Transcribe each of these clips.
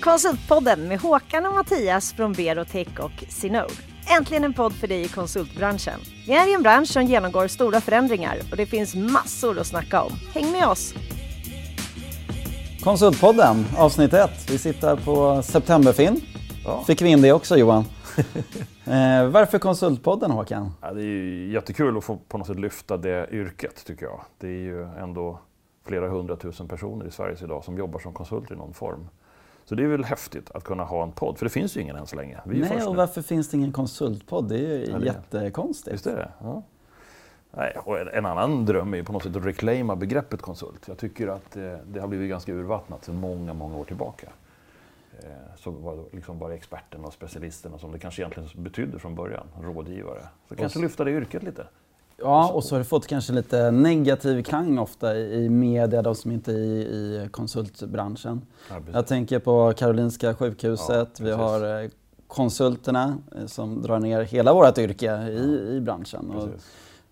Konsultpodden med Håkan och Mattias från Berotech och Sinode. Äntligen en podd för dig i konsultbranschen. Vi är i en bransch som genomgår stora förändringar och det finns massor att snacka om. Häng med oss! Konsultpodden, avsnitt 1. Vi sitter på Septemberfin. Ja. Fick vi in det också Johan? eh, varför Konsultpodden Håkan? Ja, det är ju jättekul att få på något sätt lyfta det yrket tycker jag. Det är ju ändå flera hundratusen personer i Sverige idag som jobbar som konsulter i någon form. Så det är väl häftigt att kunna ha en podd, för det finns ju ingen än så länge. Nej, och varför finns det ingen konsultpodd? Det är ju ja, det jättekonstigt. Visst är det? Ja. Nej, och en annan dröm är ju på något sätt att reclaima begreppet konsult. Jag tycker att eh, det har blivit ganska urvattnat sedan många, många år tillbaka. Eh, så var det liksom bara experterna och specialisterna som det kanske egentligen betydde från början, rådgivare. Så kanske lyfta det yrket lite. Ja, och så har det fått kanske lite negativ klang ofta i media, de som inte är i, i konsultbranschen. Ja, jag tänker på Karolinska sjukhuset, ja, vi har eh, konsulterna eh, som drar ner hela vårt yrke i, i branschen. Och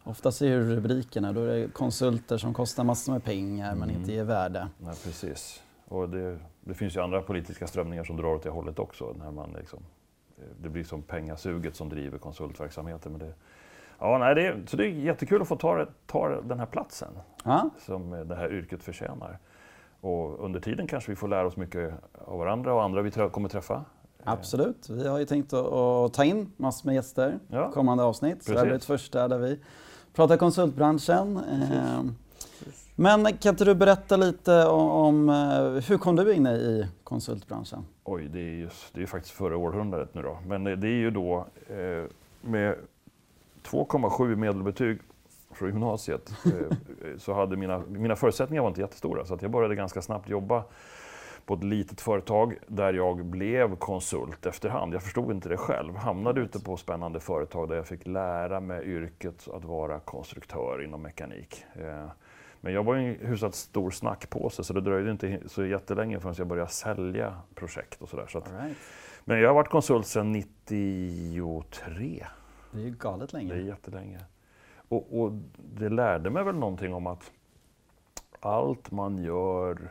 oftast är det rubrikerna, då är det konsulter som kostar massor med pengar mm. men inte ger värde. Ja, precis. Och det, det, finns ju andra politiska strömningar som drar åt det hållet också. När man liksom, eh, det blir som pengasuget som driver konsultverksamheten. Men det, Ja, nej, det är, så det är jättekul att få ta, ta den här platsen ja. som det här yrket förtjänar. Och under tiden kanske vi får lära oss mycket av varandra och andra vi kommer träffa. Absolut. Vi har ju tänkt att, ta in massor med gäster ja. kommande avsnitt. Precis. Så det här blir ett första där vi pratar konsultbranschen. Precis. Ehm, men kan inte du berätta lite om, om, eh, hur kom du in i konsultbranschen? Oj, det är ju det är faktiskt förra århundradet nu då. Men det är ju då eh, med 2,7 medelbetyg från gymnasiet eh, så hade mina, mina förutsättningar var inte jättestora. Så att jag började ganska snabbt jobba på ett litet företag där jag blev konsult efterhand. Jag förstod inte det själv. Hamnade ute på spännande företag där jag fick lära mig yrket att vara konstruktör inom mekanik. Eh, men jag var en hyfsat stor snackpåse så det dröjde inte så jättelänge förrän jag började sälja projekt och sådär. Så right. Men jag har varit konsult sedan 93 det är ju galet länge. Det är jättelänge. Och, och det lärde mig väl någonting om att allt man gör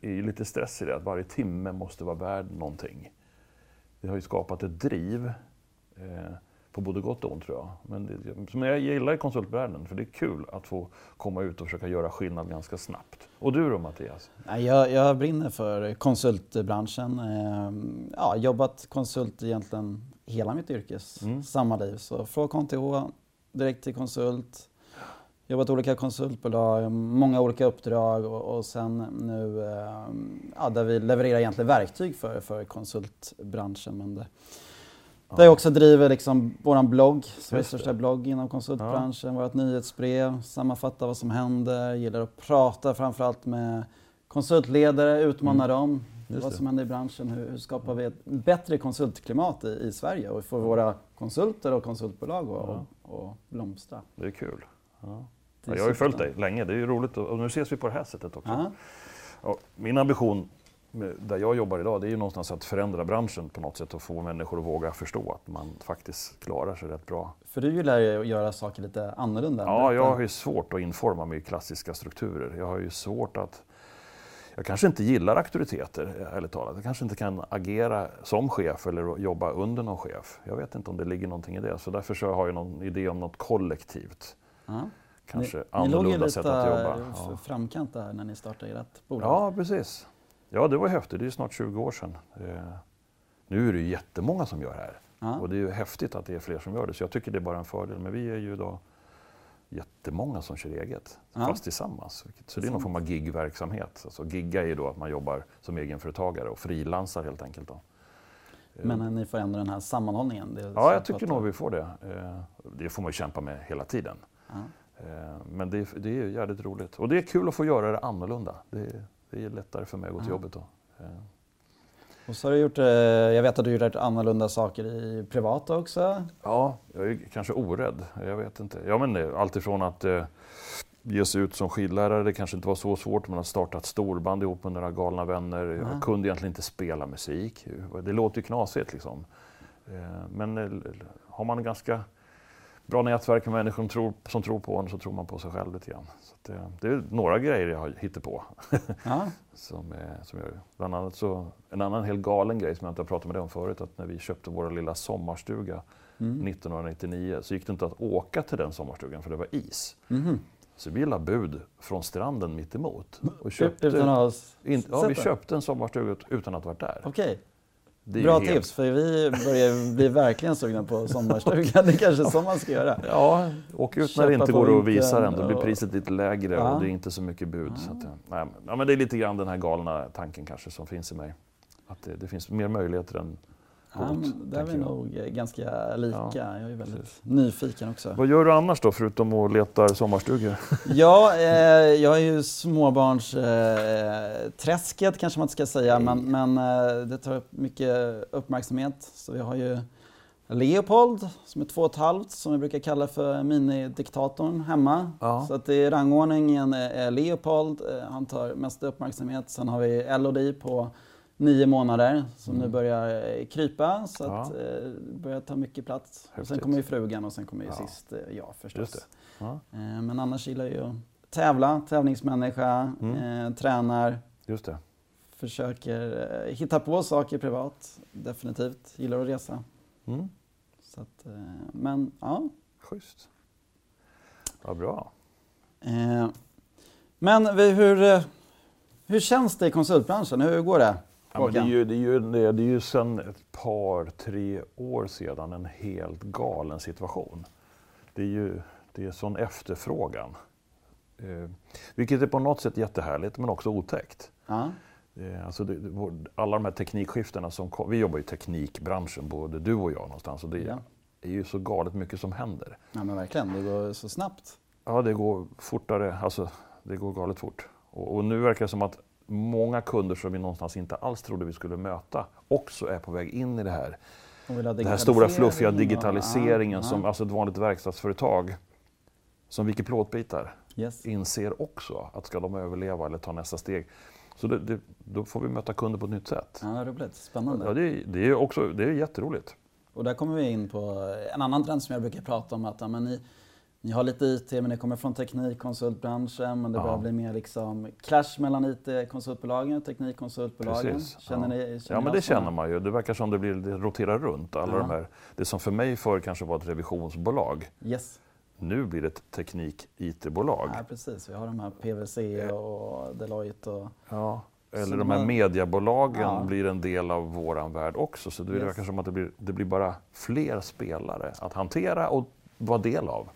är lite stress i det, att varje timme måste vara värd någonting. Det har ju skapat ett driv, eh, på både gott och ont tror jag. Men det, som jag gillar i konsultvärlden, för det är kul att få komma ut och försöka göra skillnad ganska snabbt. Och du då Mattias? Jag, jag brinner för konsultbranschen. Eh, ja, jobbat konsult egentligen hela mitt yrkes mm. samma liv. Så från KTH direkt till konsult. Jobbat olika konsultbolag, många olika uppdrag och, och sen nu eh, ja, där vi levererar egentligen verktyg för, för konsultbranschen. Men det, ja. Där jag också driver liksom vår blogg, Sveriges största blogg inom konsultbranschen, ja. vårt nyhetsbrev, sammanfattar vad som händer, gillar att prata framförallt med konsultledare, utmana mm. dem, Just vad som händer i branschen. Hur, hur, skapar vi ett bättre konsultklimat i, i Sverige och får våra konsulter och konsultbolag att ja. blomstra. Det är kul. Ja. Ja, jag har ju följt dig länge, det är ju roligt och nu ses vi på det här sättet också. min ambition där jag jobbar idag, det är ju någonstans att förändra branschen på något sätt och få människor att våga förstå att man faktiskt klarar sig rätt bra. För du gillar ju att göra saker lite annorlunda. Ja, jag har ju svårt att informa mig i klassiska strukturer. Jag har ju svårt att jag kanske inte gillar auktoriteter, ärligt talat. Jag kanske inte kan agera som chef eller jobba under någon chef. Jag vet inte om det ligger någonting i det. Så därför så har jag någon idé om något kollektivt. Ja. Kanske ni, annorlunda sätt att jobba. Ni låg ju lite framkant där när ni startade ert bolag. Ja, precis. Ja, det var häftigt. Det är snart 20 år sedan. Eh, nu är det ju jättemånga som gör det här. Ja. Och det är ju häftigt att det är fler som gör det. Så jag tycker det är bara en fördel. Men vi är ju då jättemånga som kör eget, ja. fast tillsammans. Så det är någon form av gigverksamhet. Alltså gigga är ju då att man jobbar som egenföretagare och frilansar helt enkelt. Då. Men ni får ändå den här sammanhållningen? ja, jag tycker nog vi får det. Eh, det får man ju kämpa med hela tiden. Ja. Eh, men det, det är jävligt roligt. Och det är kul att få göra det annorlunda. Det, det är lättare för mig att gå till ja. jobbet då. Och så har du gjort, eh, jag vet att du gjort annorlunda saker i privata också? Ja, jag är kanske orädd. Jag vet inte. Ja, men eh, alltifrån att eh, ge sig ut som skidlärare, det kanske inte var så svårt, men att starta ett storband ihop med några galna vänner. Jag ja. kunde egentligen inte spela musik. Det låter ju knasigt liksom. Men har man ganska bra nätverk med människor som tror, som tror på en så tror man på sig själv lite grann. Så det, det, är några grejer jag har hittat på. Ja. som, är, som jag, bland annat så, en annan helt galen grej som jag inte har pratat med dig om förut, att när vi köpte vår lilla sommarstuga Mm. 1999 så gick det inte att åka till den sommarstugan för det var is. Mhm. Så vi la bud från stranden mitt emot och Utan köpte, att ha ja, vi köpte en sommarstuga utan att ha varit där. Ju bra helt- tips för vi börjar bli verkligen sugna på sommarstuga. Det är kanske är så man ska göra. Ja, åk ut när det inte går att visa den. Då blir priset lite lägre Ja. och det är inte så mycket bud. Så att, ja, nej, ja, men det är lite grann den här galna tanken kanske som finns i mig. Att det, det finns mer möjligheter än Ja, men där är vi jag. nog eh, ganska lika. Ja, jag är väldigt precis. nyfiken också. Vad gör du annars då, förutom att leta sommarstugor? Ja, eh, jag är ju småbarnsträsket eh, kanske man inte ska säga, men, men eh, det tar upp mycket uppmärksamhet. Så vi har ju Leopold som är två och ett halvt som vi brukar kalla för minidiktatorn hemma. Ja. Så att det är rangordningen är Leopold, eh, han tar mest uppmärksamhet. Sen har vi Elodie på nio månader som nu börjar eh, krypa så Mm. Ja. att eh, börjar ta mycket plats. Och sen kommer ju frugan och sen kommer ju Ja. sist eh, jag förstås. Ja, Eh, Men annars gillar jag ju att tävla, tävlingsmänniska, Mm. eh, tränar, just det. försöker eh, hitta på saker privat. Definitivt, gillar att resa. Mm. Så att, men ja. Schysst. Ja, bra. Men vi, hur, hur känns det i konsultbranschen? Hur går det? Ja, det, är ju, det, är ju, det är ju sedan ett par, tre år sedan en helt galen situation. Det är ju det är sån efterfrågan. Eh, vilket är på något sätt jättehärligt men också otäckt. Ja, Eh, alltså det, alla de här teknikskiftena som kom, Vi jobbar i teknikbranschen, både du och jag någonstans. Och det Ja. är ju så galet mycket som händer. ja men verkligen, det går så snabbt. Ja, det går fortare. Alltså, det går galet fort. Och, och nu verkar det som att många kunder som vi någonstans inte alls trodde vi skulle möta också är på väg in i det här. Den här stora fluffiga och- digitaliseringen ja, som alltså ett vanligt verkstadsföretag som viker plåtbitar Yes. inser också att ska de överleva eller ta nästa steg så det, det, då får vi möta kunder på ett nytt sätt. Ja, roligt, spännande. Ja, det, är- det är också det är jätteroligt. Och där kommer vi in på en annan trend som jag brukar prata om. Att men ni, ni har lite IT, men ni kommer från teknikkonsultbranschen. Men det Ja. börjar bli mer liksom clash mellan IT-konsultbolagen och teknikkonsultbolagen. Precis. Känner ja. ni, ja, men det känner man ju. Det verkar som det, blir, det roterar runt. Alla Ja. de här, det som för mig förr kanske var ett revisionsbolag, Yes. nu blir det ett teknik-IT-bolag. Ja, precis. Vi har de här PWC och Deloitte och... Ja. Eller Så de här har- mediebolagen Ja. blir en del av våran värld också. Så det Yes. verkar som att det blir, det blir bara fler spelare att hantera och vara del av.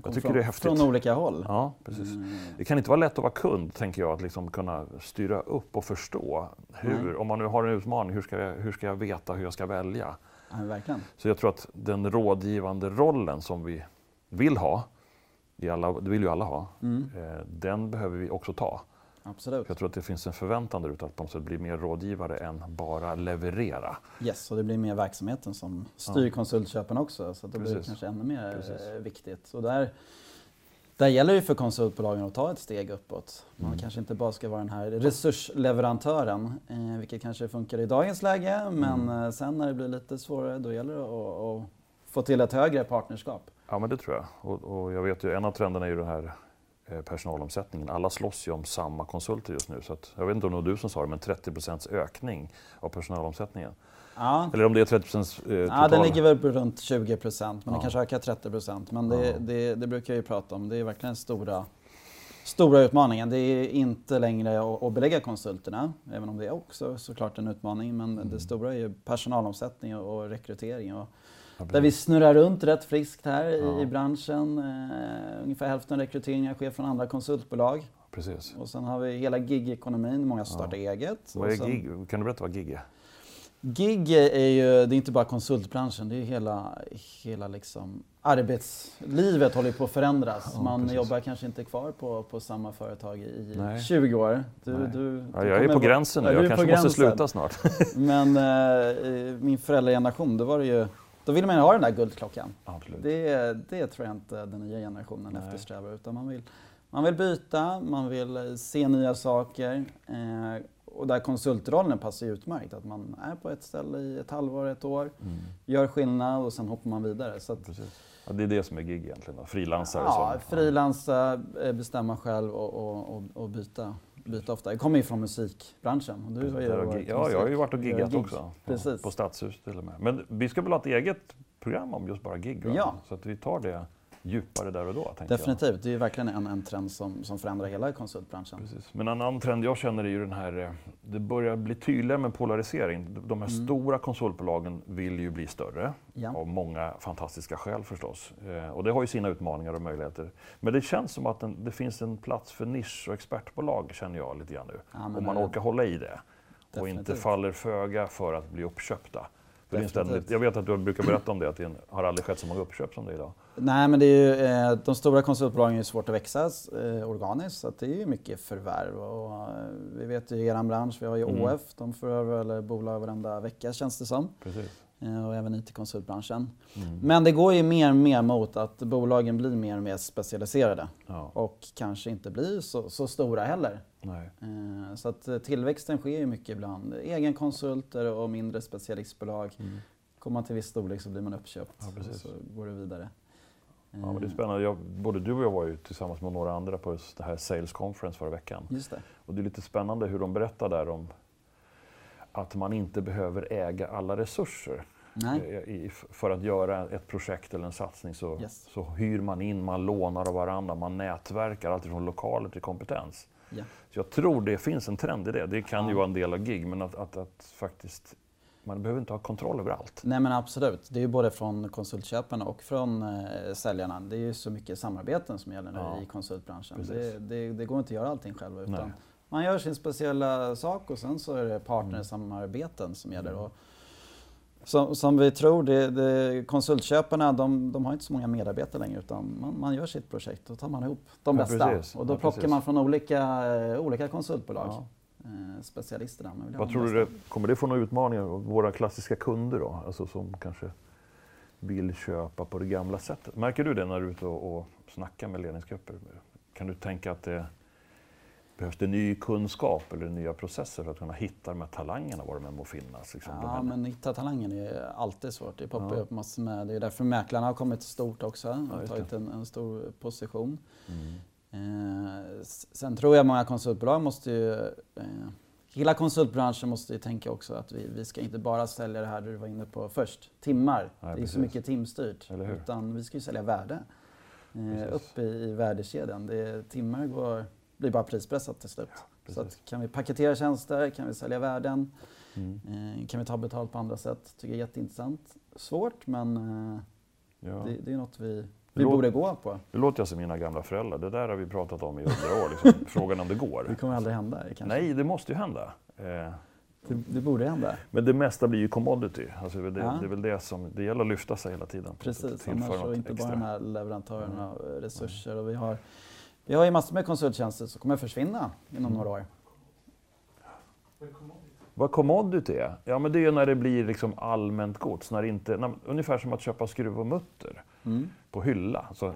kommer tycker från, det är häftigt. Från olika håll. Ja, precis. Mm. Det kan inte vara lätt att vara kund, tänker jag, att liksom kunna styra upp och förstå. Hur, om man nu har en utmaning, hur ska, jag, hur ska jag veta hur jag ska välja? Ja, verkligen. Så jag tror att den rådgivande rollen som vi vill ha, i alla, det vill ju alla ha, Mm. eh, den behöver vi också ta. Absolut. Jag tror att det finns en förväntan där ute att på något sätt bli mer rådgivare än bara leverera. Yes, och det blir mer verksamheten som styr Ja. konsultköpen också. Så att det blir Precis. kanske ännu mer Precis. eh, viktigt. Så där, där gäller det för konsultbolagen att ta ett steg uppåt. Man Mm. kanske inte bara ska vara den här resursleverantören, eh, vilket kanske funkar i dagens läge. Men Mm. sen när det blir lite svårare, då gäller det att, att få till ett högre partnerskap. Ja, men det tror jag. Och, och jag vet ju, en av trenderna är ju den här personalomsättningen. Alla slåss ju om samma konsulter just nu. Så att, jag vet inte om det var du som sa det, men 30% ökning av personalomsättningen. Ja, Eller om det är 30 eh, total. Ja, den ligger väl på runt 20 procent, men Ja. den kanske ökar 30 procent. Men det, Ja. det, det brukar jag ju prata om. Det är verkligen stora, stora utmaningen. Det är inte längre att, belägga konsulterna, även om det är också såklart en utmaning. Men Mm. det stora är ju personalomsättning och, rekrytering. Och där vi snurrar runt rätt friskt här i, Ja. i branschen. Eh, ungefär hälften av rekryteringen sker från andra konsultbolag. Precis. Och sen har vi hela gig-ekonomin, många som Ja. startar eget. Vad är sen- gig? Kan du berätta vad gig är? Gig är ju, det är inte bara konsultbranschen, det är hela, hela liksom arbetslivet håller på att förändras. Ja, Man precis. jobbar kanske inte kvar på, på samma företag i Nej. 20 år. Du, Nej. du, Ja, du jag är på gränsen nu, Ja, du jag kanske måste sluta snart. Men eh, min föräldrageneration, då var det ju, då ville man ju ha den där guldklockan. Absolut. Det, det tror jag inte den nya generationen Nej. eftersträvar. Utan man vill, man vill byta, man vill eh, se nya saker. Eh, och där konsultrollen passar ju utmärkt. Att man är på ett ställe i ett halvår, ett år, Mm. gör skillnad och sen hoppar man vidare. Så att. Ja, det är det som är gig egentligen, frilansare? Ja, som, frilansa, eh, bestämma själv och, och, och, och byta, byta ofta. Jag kommer ju från musikbranschen. Och du har ju varit ja, jag har ju varit och giggat gig. också. Precis. På Stadshus till och med. Men vi ska väl ha ett eget program om just bara gig? Ja. Så att vi tar det djupare där och då. tänker Jag. Definitivt, det är verkligen en, en trend som, som förändrar hela konsultbranschen. Precis. Men en annan trend jag känner är ju den här, eh, det börjar bli tydligare med polarisering. De här stora konsultbolagen vill ju bli större, Mm. Ja. av många fantastiska skäl förstås. Eh, Och det har ju sina utmaningar och möjligheter. Men det känns som att den, det finns en plats för nisch och expertbolag, känner jag lite grann nu. Ja, Om man orkar hålla i det. Och inte Definitivt. faller föga för att bli uppköpta. För ständigt, jag vet att du brukar berätta om det, att det har aldrig skett så många uppköp som det är idag. Nej, men det är ju, eh, de stora konsultbolagen är svårt att växa eh, organiskt, så det är ju mycket förvärv. Och, eh, vi vet ju i er bransch, vi har ju Mm. ÅF, de förvärvar eller bolag varenda vecka känns det som. Precis. Eh, och även IT-konsultbranschen. Mm. Men det går ju mer och mer mot att bolagen blir mer och mer specialiserade Ja, och kanske inte blir så, så stora heller. nej. Eh, Så att eh, tillväxten sker ju mycket ibland. Egenkonsulter och mindre specialistbolag. Mm. Kommer man till viss storlek så blir man uppköpt Ja, och så går det vidare. Ja, men det är spännande. Jag, både du och jag var ju tillsammans med några andra på det här Sales Conference förra veckan. Just det. Och det är lite spännande hur de berättar där om att man inte behöver äga alla resurser. Nej. Eh, för att göra ett projekt eller en satsning så, Yes. så hyr man in, man lånar av varandra, man nätverkar alltifrån lokaler till kompetens. Ja. Så jag tror det finns en trend i det. Det kan ju Ja. vara en del av gig, men att, att, att faktiskt man behöver inte ha kontroll över allt. Nej men absolut. Det är ju både från konsultköparna och från eh, säljarna. Det är ju så mycket samarbeten som gäller nu Ja. i konsultbranschen. Det, det, det går inte att göra allting själv. Nej. Utan man gör sin speciella sak och sen så är det Mm. partnersamarbeten som gäller. Och som, som vi tror, det, det, konsultköparna de, de har inte så många medarbetare längre utan man, man gör sitt projekt och tar man ihop de Ja, bästa. precis. Och då Ja, plockar precis. man från olika, eh, olika konsultbolag. Ja. Eh, specialister där. Man vill ha Vad tror bästa. du, det, kommer det få några utmaningar av våra klassiska kunder då? Alltså som kanske vill köpa på det gamla sättet. Märker du det när du är ute och, och snackar med ledningsgrupper? Kan du tänka att det behövs det ny kunskap eller nya processer för att kunna hitta de här talangerna var de än må finnas? Liksom, Ja, här- men hitta talangen är alltid svårt. Det poppar Ja. upp massor med. Det är därför mäklarna har kommit stort också. Ja, och just tagit en, en stor position. Mm. Eh, sen tror jag många konsultbolag måste ju... Eh, hela konsultbranschen måste ju tänka också att vi, vi ska inte bara sälja det här du var inne på först, timmar. det är precis. så mycket timstyrt. Utan vi ska ju sälja värde. Eh, upp i, i värdekedjan. Det, timmar går, blir bara prispressat till slut. så precis. att, kan vi paketera tjänster, kan vi sälja värden, Mm. Eh, kan vi ta betalt på andra sätt? Tycker jag är jätteintressant. Svårt men eh, Ja. det, det är något vi, vi borde gå på. Nu låter jag som mina gamla föräldrar. Det där har vi pratat om i hundra år. Liksom. Frågan om det går. Det kommer aldrig hända. Kanske. Nej, det måste ju hända. Eh, Det, det borde hända. Men det mesta blir ju commodity. Alltså det, Ja. det är väl det som, det gäller att lyfta sig hela tiden. Precis, annars så inte bara extra. de här leverantörerna av resurser. Och vi, har, vi har ju massor med konsulttjänster som kommer försvinna inom några år. Vad commodity är? Ja, men det är ju när det blir liksom allmänt gods. När inte, när, ungefär som att köpa skruv och mutter Mm, på hylla. Alltså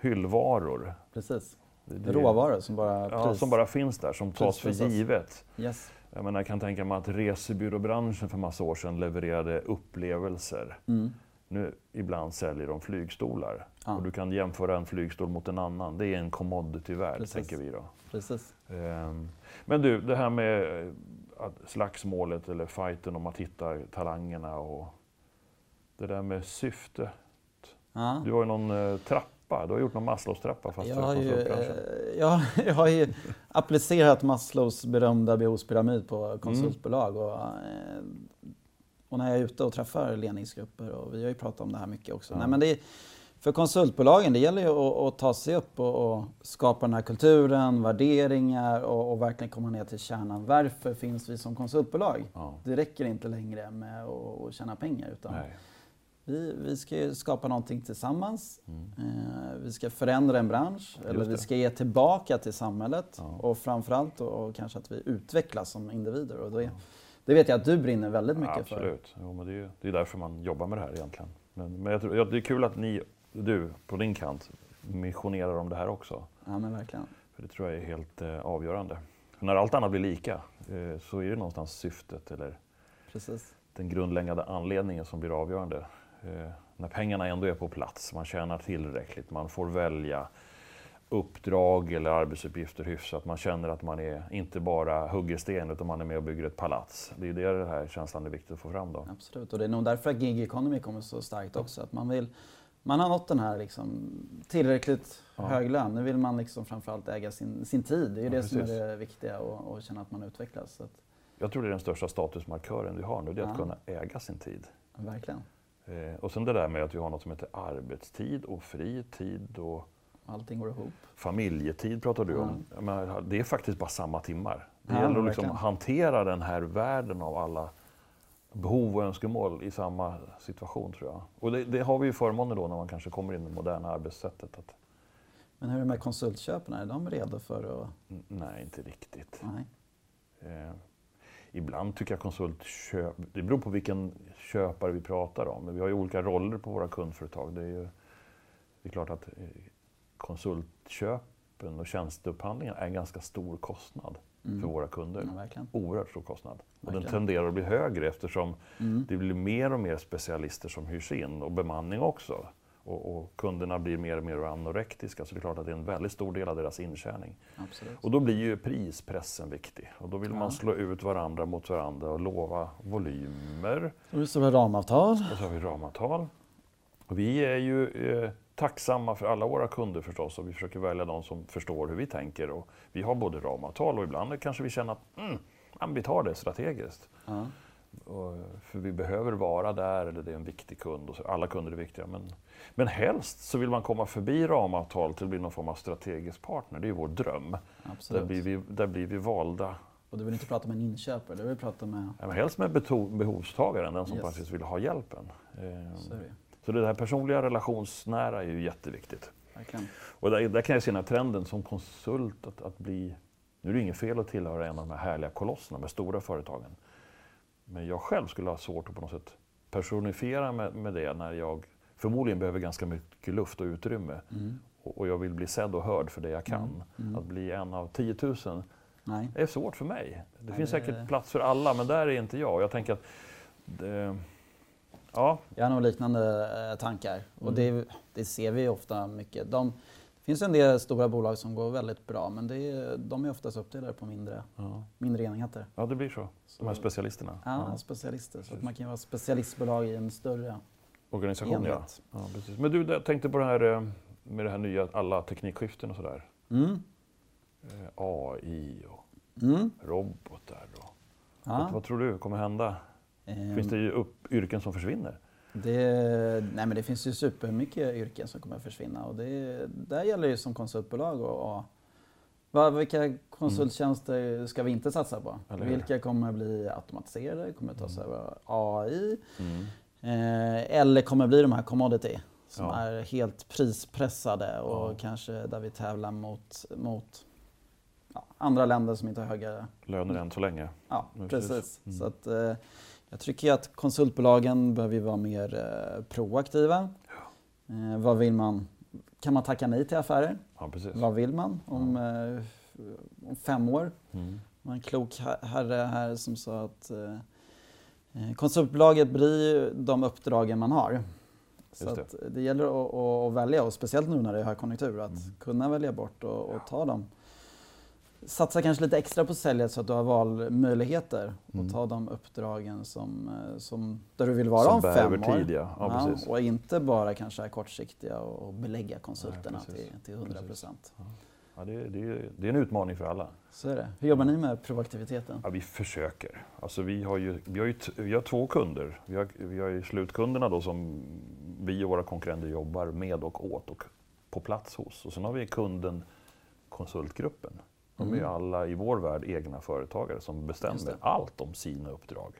hyllvaror. precis. Det, Råvaror som bara Ja, pris. som bara finns där, som tas för givet. Yes. Jag, menar, jag kan tänka mig att resebyråbranschen för massa år sedan levererade upplevelser. Mm. Nu ibland säljer de flygstolar. Ja. Och du kan jämföra en flygstol mot en annan. Det är en commodity-värld, Precis. tänker vi då. Precis. Ehm, Men du, det här med eh, slagsmålet eller fighten om att hitta talangerna och det där med syfte. Ja. Du har ju någon eh, trappa, du har gjort någon Maslows-trappa fast Jag har, ju, eh, jag, jag har ju applicerat Maslows berömda behovspyramid på konsultbolag. Och, eh, och när jag är ute och träffar ledningsgrupper, och vi har ju pratat om det här mycket också. Ja. Nej, men det är, för konsultbolagen, det gäller ju att, att ta sig upp och, och skapa den här kulturen, värderingar och, och verkligen komma ner till kärnan. Varför finns vi som konsultbolag? Ja. Det räcker inte längre med att, att tjäna pengar. Utan Nej. vi, vi ska ju skapa någonting tillsammans. Mm. Eh, vi ska förändra en bransch, eller Just vi det. ska ge tillbaka till samhället. Ja. Och framförallt och, och kanske att vi utvecklas som individer. Och det, det vet jag att du brinner väldigt mycket för. Absolut, jo, men det, är, det är därför man jobbar med det här egentligen. Men, men jag tror, ja, det är kul att ni, du på din kant, missionerar om det här också. Ja men verkligen. För det tror jag är helt eh, avgörande. För när allt annat blir lika eh, så är det någonstans syftet eller Precis. den grundläggande anledningen som blir avgörande. Eh, när pengarna ändå är på plats, man tjänar tillräckligt, man får välja uppdrag eller arbetsuppgifter hyfsat. Man känner att man är inte bara hugger sten utan man är med och bygger ett palats. Det är det den här känslan är viktigt att få fram då. Absolut, och det är nog därför gig economy kommer så starkt också. Att man, vill, man har nått den här liksom, tillräckligt ja. hög lön. Nu vill man liksom framförallt äga sin, sin tid. Det är ja, det precis. som är det viktiga och, och känna att man utvecklas. Att... Jag tror det är den största statusmarkören vi har nu, det är ja. att kunna äga sin tid. Verkligen. Eh, och sen det där med att vi har något som heter arbetstid och fritid och Allting går ihop. Familjetid pratar du om. Men det är faktiskt bara samma timmar. Det ja, gäller att liksom hantera den här världen av alla behov och önskemål i samma situation tror jag. Och det, det har vi ju förmånen då när man kanske kommer in i det moderna arbetssättet. Att... Men hur är det med konsultköpen? Är de redo för att... Nej, inte riktigt. Nej. Eh, ibland tycker jag konsultköp... Det beror på vilken köpare vi pratar om. Men vi har ju olika roller på våra kundföretag. Det är, ju, det är klart att eh, konsultköpen och tjänsteupphandlingen är en ganska stor kostnad mm. för våra kunder. Ja, Oerhört stor kostnad. Och den tenderar att bli högre eftersom mm. det blir mer och mer specialister som hyrs in och bemanning också. Och, och, kunderna blir mer och mer anorektiska så det är klart att det är en väldigt stor del av deras intjäning. Absolut. Och då blir ju prispressen viktig och då vill ja. man slå ut varandra mot varandra och lova volymer. Och så har vi ramavtal. Och så har vi ramavtal. Vi är ju eh, tacksamma för alla våra kunder förstås och vi försöker välja de som förstår hur vi tänker. Och vi har både ramavtal och ibland kanske vi känner att mm, vi tar det strategiskt. Mm. Och, för vi behöver vara där eller det är en viktig kund. Och så, alla kunder är viktiga. Men, men helst så vill man komma förbi ramavtal till att bli någon form av strategisk partner. Det är vår dröm. Absolut. Där, blir vi, där blir vi valda. Och du vill inte prata med en inköpare, du vill prata med... Ja, helst med behovstagaren, den som yes. faktiskt vill ha hjälpen. Så så det här personliga relationsnära är ju jätteviktigt. Verkligen. Och där, där, kan jag se den här trenden som konsult att, att bli... Nu är det inget fel att tillhöra en av de här härliga kolosserna med stora företagen. Men jag själv skulle ha svårt att på något sätt personifiera med, med det när jag förmodligen behöver ganska mycket luft och utrymme. Mm. Och, och, jag vill bli sedd och hörd för det jag kan. Mm. Mm. Att bli en av 10 000 Nej. är svårt för mig. Det Nej, finns det... säkert plats för alla, men där är inte jag. Jag tänker att det, Ja. Jag har nog liknande eh, tankar. Mm. Och det, det, ser vi ofta mycket. De, det finns en del stora bolag som går väldigt bra men det är, de är oftast uppdelade på mindre, ja. mindre enheter. Ja, det blir så. De här specialisterna. Ja, ja. specialister. Så att man kan vara specialistbolag i en större organisation. Ja. ja precis. Men du, jag tänkte på det här eh, med det här nya, alla teknikskiften och sådär. Mm. Eh, AI och mm. robotar. Och, ja. vad tror du kommer hända? Finns det ju upp, yrken som försvinner? Det, nej men det finns ju supermycket yrken som kommer att försvinna och det, där gäller det som konsultbolag och, och vad, vilka konsulttjänster mm. ska vi inte satsa på? Vilka kommer att bli automatiserade, kommer att tas mm. över AI? Mm. Eh, eller kommer att bli de här commodity som ja. är helt prispressade och ja. kanske där vi tävlar mot, mot ja, andra länder som inte har höga löner än så länge. Ja, precis. Mm. Så att, eh, jag tycker att konsultbolagen behöver vara mer eh, proaktiva. Ja. Eh, vad vill man? Kan man tacka nej till affärer? Ja, vad vill man om, eh, om fem år? Mm. Det var en klok herre här som sa att eh, konsultbolaget blir de uppdragen man har. Så det. det gäller att, att, välja och speciellt nu när det är högkonjunktur att mm. kunna välja bort och, och ta dem satsa kanske lite extra på säljet så att du har valmöjligheter mm. och ta de uppdragen som, eh, som, där du vill vara som om fem år. Tid, ja. Ja, ja, och inte bara kanske är kortsiktiga och belägga konsulterna Nej, till, till 100 procent. Ja, det, det, det, är en utmaning för alla. Så är det. Hur jobbar ni med proaktiviteten? Ja, vi försöker. Alltså, vi, har ju, vi, har ju vi har två kunder. Vi har, vi har ju slutkunderna då som vi och våra konkurrenter jobbar med och åt och på plats hos. Och sen har vi kunden konsultgruppen de är ju mm. alla i vår värld egna företagare som bestämmer allt om sina uppdrag.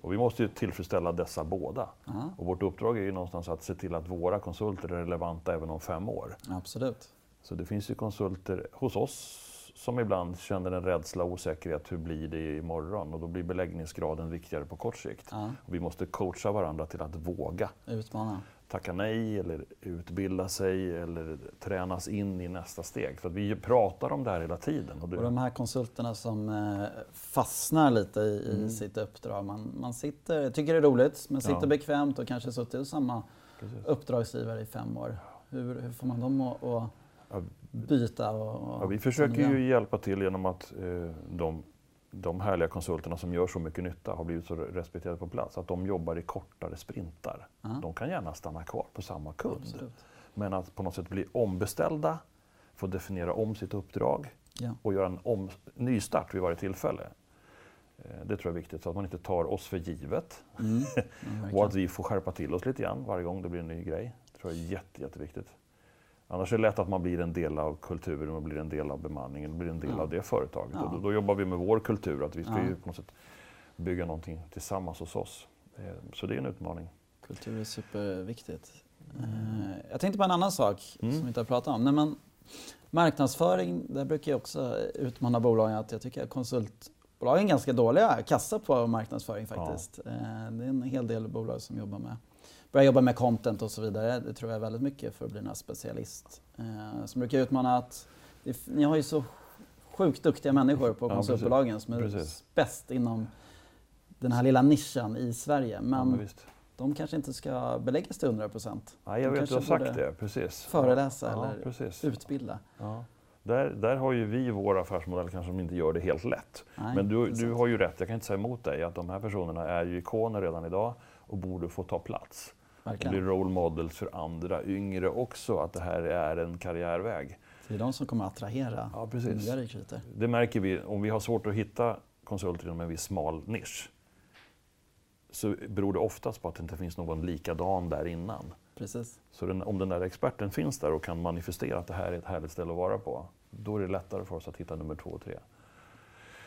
Och vi måste ju tillfredsställa dessa båda. Aha. Och vårt uppdrag är ju någonstans att se till att våra konsulter är relevanta även om fem år. Absolut. Så det finns ju konsulter hos oss som ibland känner en rädsla och osäkerhet. Hur blir det imorgon? Och då blir beläggningsgraden viktigare på kort sikt. Och vi måste coacha varandra till att våga. Utmana tacka nej eller utbilda sig eller tränas in i nästa steg. För vi pratar om det här hela tiden. Och, det... och de här konsulterna som eh, fastnar lite i, mm. sitt uppdrag. Man, man sitter, tycker det är roligt, men sitter ja. bekvämt och kanske suttit i samma Precis. uppdragsgivare i fem år. Hur, hur får man dem att, att byta? Och, ja, vi försöker ju hjälpa till genom att eh, de, de härliga konsulterna som gör så mycket nytta har blivit så respekterade på plats, att de jobbar i kortare sprintar. Aha. De kan gärna stanna kvar på samma kund. Absolut. Men att på något sätt bli ombeställda, få definiera om sitt uppdrag ja. och göra en om, nystart vid varje tillfälle. Eh, det tror jag är viktigt, så att man inte tar oss för givet. Mm. och att vi får skärpa till oss lite grann varje gång det blir en ny grej. Det tror jag är jätte, jätteviktigt. Annars är det lätt att man blir en del av kulturen och blir en del av bemanningen, blir en del ja. av det företaget. Ja. Då, då, jobbar vi med vår kultur, att vi ska ju på något sätt bygga någonting tillsammans hos oss. Eh, så det är en utmaning. Kultur är superviktigt. Mm. Jag tänkte på en annan sak mm. som vi inte har pratat om. Nej, men marknadsföring, där brukar jag också utmana bolagen att jag tycker att konsultbolagen är ganska dåliga kassa på marknadsföring faktiskt. Ja. Eh, det är en hel del bolag som jobbar med börja jobba med content och så vidare. Det tror jag väldigt mycket för att bli en specialist. Eh, som brukar utmana att ni har ju så sjukt duktiga människor på konsultbolagen ja, som är precis. bäst inom den här lilla nischen i Sverige. Men, ja, men de kanske inte ska beläggas till 100 procent. Ja, jag de vet, du har sagt det. Precis. Föreläsa ja, eller precis. utbilda. Där, där har ju vi vår affärsmodell kanske som inte gör det helt lätt. Nej, Men du, du har ju rätt, jag kan inte säga emot dig, att de här personerna är ju ikoner redan idag och borde få ta plats. Verkligen. blir role models för andra yngre också, att det här är en karriärväg. Det är de som kommer att attrahera ja, precis. nya rekryter. Det märker vi, om vi har svårt att hitta konsulter inom en viss smal nisch så beror det oftast på att det inte finns någon likadan där innan. Precis. Så den, om den där experten finns där och kan manifestera att det här är ett härligt ställe att vara på, då är det lättare för oss att hitta nummer två och tre.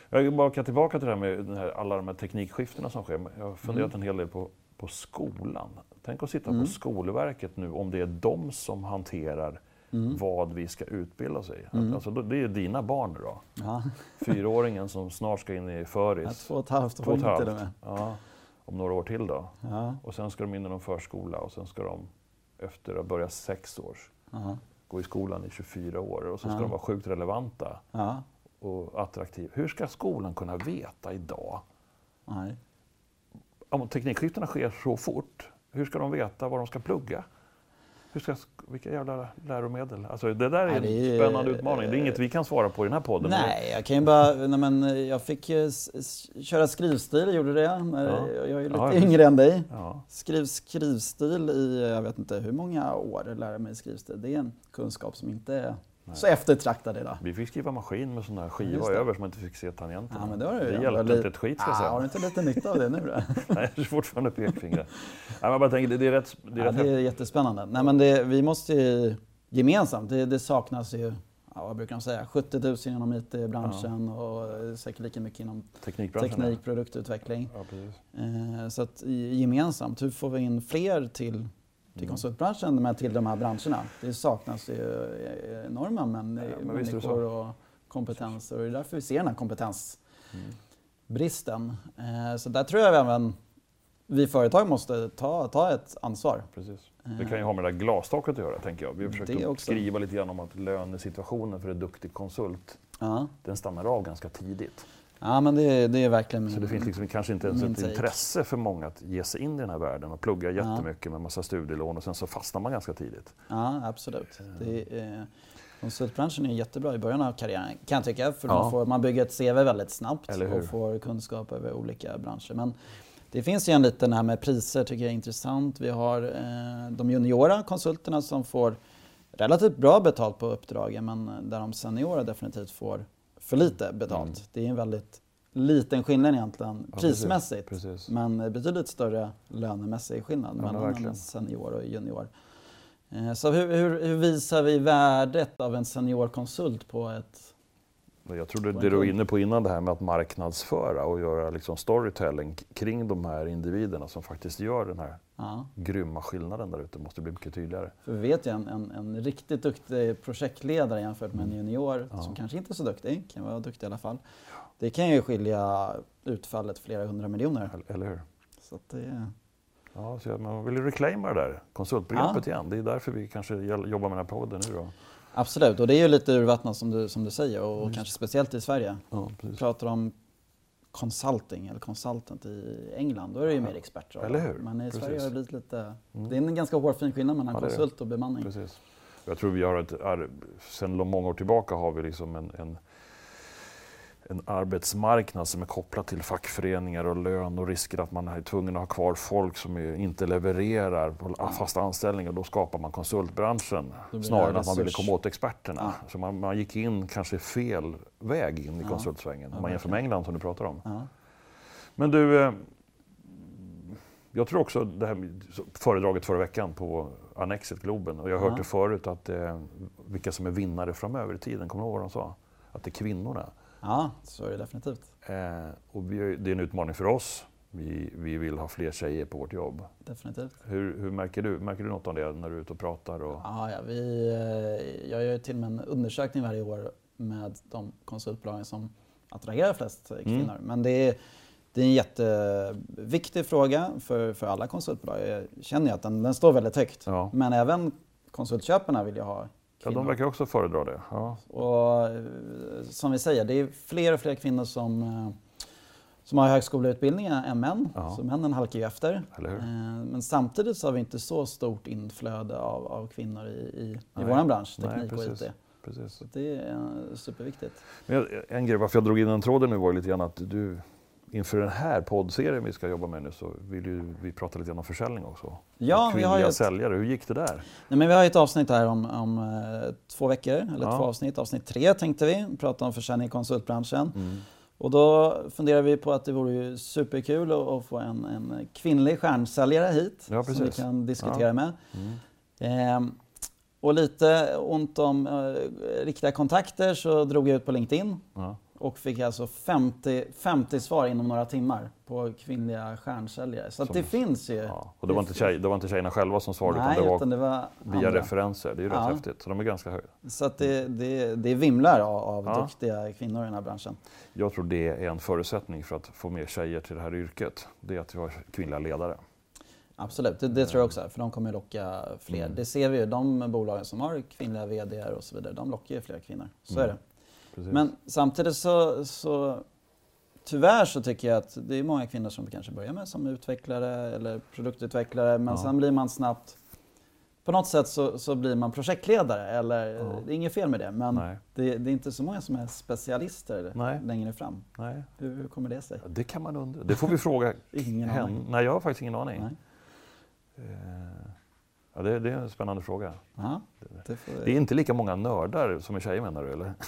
Jag vill bara tillbaka till det här med här, alla de här teknikskiftena som sker. Jag har funderat mm. en hel del på, på skolan. Tänk att sitta mm. på Skolverket nu om det är de som hanterar mm. vad vi ska utbilda i. Mm. Alltså, det är dina barn då. Ja. Fyraåringen som snart ska in i föris. Ja, två och ett halvt år till och med. Ja, om några år till då. Ja. Och sen ska de in i någon förskola och sen ska de efter att börja sex års ja. gå i skolan i 24 år och så ska de vara sjukt relevanta och attraktiva. Hur ska skolan kunna veta idag? Nej. Om teknikskiftena sker så fort hur ska de veta vad de ska plugga? Hur ska, vilka jävla läromedel? Alltså det där är, en spännande utmaning. Det är inget vi kan svara på i den här podden. Nej, jag kan ju bara... Nej, men jag fick köra skrivstil, gjorde det. När ja. Jag är lite ja, yngre än dig. Ja. Skriv skrivstil i, jag vet inte hur många år, lära mig skrivstil. Det är en kunskap som inte är så eftertraktad idag. Vi fick skriva maskin med sån där skiva över så man inte fick se tangenterna. Ja, men det, var det, det hjälpte inte ett skit ska jag säga. Har du inte lite nytta av det nu då? Nej, det är fortfarande pekfingret. Nej, bara tänker, det är rätt... Det är, ja, det är jättespännande. Nej, men det, vi måste ju gemensamt, det, det saknas ju ja, vad brukar de säga, 70 000 inom IT-branschen ja. och säkert lika mycket inom teknik, produktutveckling. Ja, eh, så att gemensamt, hur får vi in fler till till konsultbranschen men till de här branscherna. Det saknas ju enorma men, ja, men människor och kompetenser och det är därför vi ser den här kompetensbristen. Mm. Så där tror jag även vi företag måste ta, ta ett ansvar. Precis. Det kan ju ha med det där glastaket att göra, tänker jag. Vi har försökt skriva lite grann om att lönesituationen för en duktig konsult, ja. den stannar av ganska tidigt. Ja, men det, det är verkligen min, Så det finns liksom kanske inte ens ett take. intresse för många att ge sig in i den här världen och plugga jättemycket ja. med massa studielån och sen så fastnar man ganska tidigt. Ja, absolut. Det är, konsultbranschen är jättebra i början av karriären kan jag tycka. För ja. man, får, man bygger ett CV väldigt snabbt och får kunskap över olika branscher. Men det finns ju en liten här med priser tycker jag är intressant. Vi har eh, de juniora konsulterna som får relativt bra betalt på uppdragen men där de seniora definitivt får för lite betalt. Mm. Det är en väldigt liten skillnad egentligen ja, prismässigt. Precis, precis. Men betydligt större lönemässig skillnad ja, mellan en senior och junior. Eh, så hur, hur, hur, visar vi värdet av en seniorkonsult på ett jag tror det, du var inne på innan, det här med att marknadsföra och göra liksom storytelling kring de här individerna som faktiskt gör den här ja. grymma skillnaden där ute, måste bli mycket tydligare. För vi vet ju en, en, en riktigt duktig projektledare jämfört med en mm. junior ja. som kanske inte är så duktig, kan vara duktig i alla fall. Det kan ju skilja utfallet flera hundra miljoner. Eller hur? Så det... Ja, så man vill reclaima det där konsultbegreppet ja. igen. Det är därför vi kanske jobbar med den här podden nu då. Absolut, och det är ju lite urvattnat som du, som du säger och mm. kanske speciellt i Sverige. Ja, Vi pratar om consulting eller consultant i England. Då är det ju mer expertroll. Eller hur? Men i Precis. Sverige har det blivit lite... Det är en ganska hårfin skillnad mellan Ja, konsult och bemanning. Precis. Jag tror vi har ett, sen många år tillbaka har vi liksom en, en, en arbetsmarknad som är kopplad till fackföreningar och lön och risker att man är tvungen att ha kvar folk som inte levererar på fast anställning och då skapar man konsultbranschen snarare än att man ville komma åt experterna. Ja. Så man, man gick in kanske fel väg in i konsultsvängen om man jämför med. England som du pratar om. Ja. Men du, eh, jag tror också det här föredraget förra veckan på Annexet Globen och jag har hört det förut att eh, vilka som är vinnare framöver i tiden, kommer du ihåg vad de sa? Att det är kvinnorna. Ja, så är det definitivt. Eh, och vi, det är en utmaning för oss. Vi, vi vill ha fler tjejer på vårt jobb. definitivt. Hur, hur märker, du, märker du något av det när du är ute och pratar? Och, Ja, ja, vi, eh, jag gör till och med en undersökning varje år med de konsultbolagen som attraherar flest Mm. kvinnor. Men det är, det är en jätteviktig fråga för, för alla konsultbolag. Jag känner att den, den står väldigt högt. Ja. Men även konsultköparna vill ju ha ja, de verkar också föredra det. Ja. Och eh, som vi säger, det är fler och fler kvinnor som, eh, som har högskoleutbildning än män. Ja. Så männen halkar ju efter. Eh, Men samtidigt så har vi inte så stort inflöde av, av kvinnor i, i, i Nej. vår bransch, Nej, teknik och precis. IT. Precis. Så det är superviktigt. Men en grej varför jag drog in den tråden nu var ju lite grann att du inför den här poddserien vi ska jobba med nu så vill ju vi prata lite grann om försäljning också. Ja, vi har ju ett, säljare, hur gick det där? nej, men vi har ett avsnitt här om, om eh, två veckor, eller Ja. två avsnitt. Avsnitt tre tänkte vi, prata om försäljning i konsultbranschen. Mm. Och då funderar vi på att det vore ju superkul att, få en, en kvinnlig stjärnsäljare hit Ja, som vi kan diskutera Ja. med. Mm. Ehm, och lite ont om eh, riktiga kontakter så drog jag ut på LinkedIn Ja. Och fick alltså 50, 50 svar inom några timmar på kvinnliga stjärnsäljare. Så Som- det finns ju. Ja. Och det var, inte tjej, det var inte tjejerna själva som svarade Nej, utan det var utan det var via andra. referenser. Det är ju rätt Ja. häftigt. Så de är ganska höga. Så att det, det, det vimlar av, av Ja. duktiga kvinnor i den här branschen. Jag tror det är en förutsättning för att få mer tjejer till det här yrket. Det är att vi har kvinnliga ledare. Absolut, det, det tror jag också. För de kommer locka fler. Mm. Det ser vi ju. De bolagen som har kvinnliga VD och så vidare, de lockar ju fler kvinnor. Så Mm. är det. Precis. Men samtidigt så, så tyvärr så tycker jag att det är många kvinnor som kanske börjar med som utvecklare eller produktutvecklare men Ja. sen blir man snabbt på något sätt så, så blir man projektledare eller Ja. det är inget fel med det men det, det är inte så många som är specialister Nej. längre fram. Nej. Hur, hur kommer det sig? Ja, Det kan man undra. Det får vi fråga Ingen aning. Nej, jag har faktiskt ingen aning. Nej. Eh, Ja, det, det är en spännande fråga. Ja, det Det är inte lika många nördar som är tjejer menar du eller?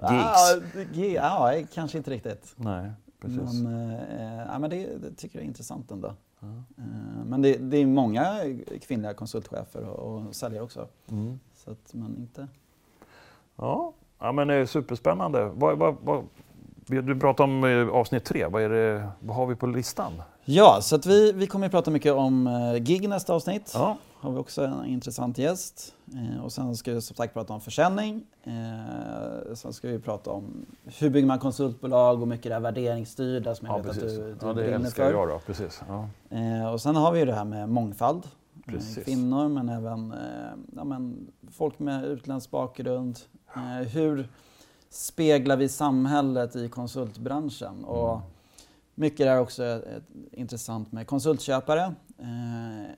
Ah, ge- ja, kanske inte riktigt. Nej, precis. Men, eh, ja, men det, det tycker jag är intressant ändå. Ja. Eh, men det, det är många kvinnliga konsultchefer och, och säljare också. Mm. Så att man inte... Ja. ja, men det är superspännande. Vad, vad, vad, du pratade om eh, avsnitt tre. Vad, är det, vad har vi på listan? Ja, så att vi, vi kommer att prata mycket om eh, gig nästa avsnitt. Ja, Har vi också en intressant gäst. Eh, och sen ska vi som sagt prata om försäljning. Eh, sen ska vi prata om hur bygger man konsultbolag och mycket det här värderingsstyrda som jag ja vet precis. att du, du ja, det älskar för. jag då. Precis. Ja. Eh, och sen har vi ju det här med mångfald. Eh, Precis. Kvinnor men även eh, ja, men folk med utländsk bakgrund. Eh, hur speglar vi samhället i konsultbranschen? Och Mm. mycket där också är, är intressant med konsultköpare. Eh,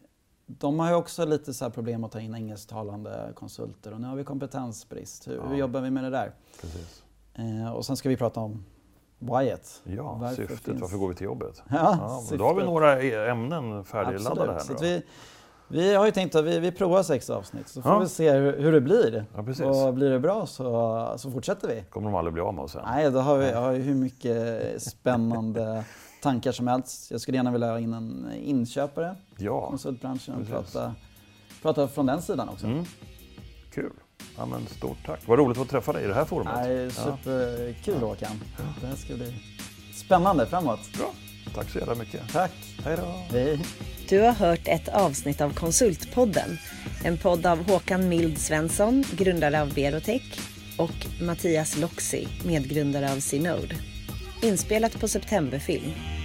de har ju också lite så här problem att ta in engelsktalande konsulter och nu har vi kompetensbrist. Hur, Ja. hur jobbar vi med det där? Eh, och sen ska vi prata om whyet. Ja, Varför syftet. finns- Varför går vi till jobbet? Ja, Ja, då har vi några e- ämnen färdigladdade här Så nu vi, vi har ju tänkt att vi, vi provar sex avsnitt så får Ja. vi se hur, hur det blir. Och blir det bra så, så fortsätter vi. kommer de aldrig bli av med oss sen. Nej, då har vi har hur mycket spännande tankar som helst. Jag skulle gärna vilja ha in en inköpare i Ja, konsultbranschen och precis. prata, prata från den sidan också. mm. kul. Ja, men stort tack. Vad roligt att träffa dig i det här forumet. Nej, Ja. superkul Håkan. Det här ska bli spännande framåt. Bra. Tack så jävla mycket. Tack. Hej då. Hej. Du har hört ett avsnitt av Konsultpodden. En podd av Håkan Mild Svensson, grundare av Berotech och Mattias Loxi, medgrundare av Synode. Inspelat på Septemberfilm.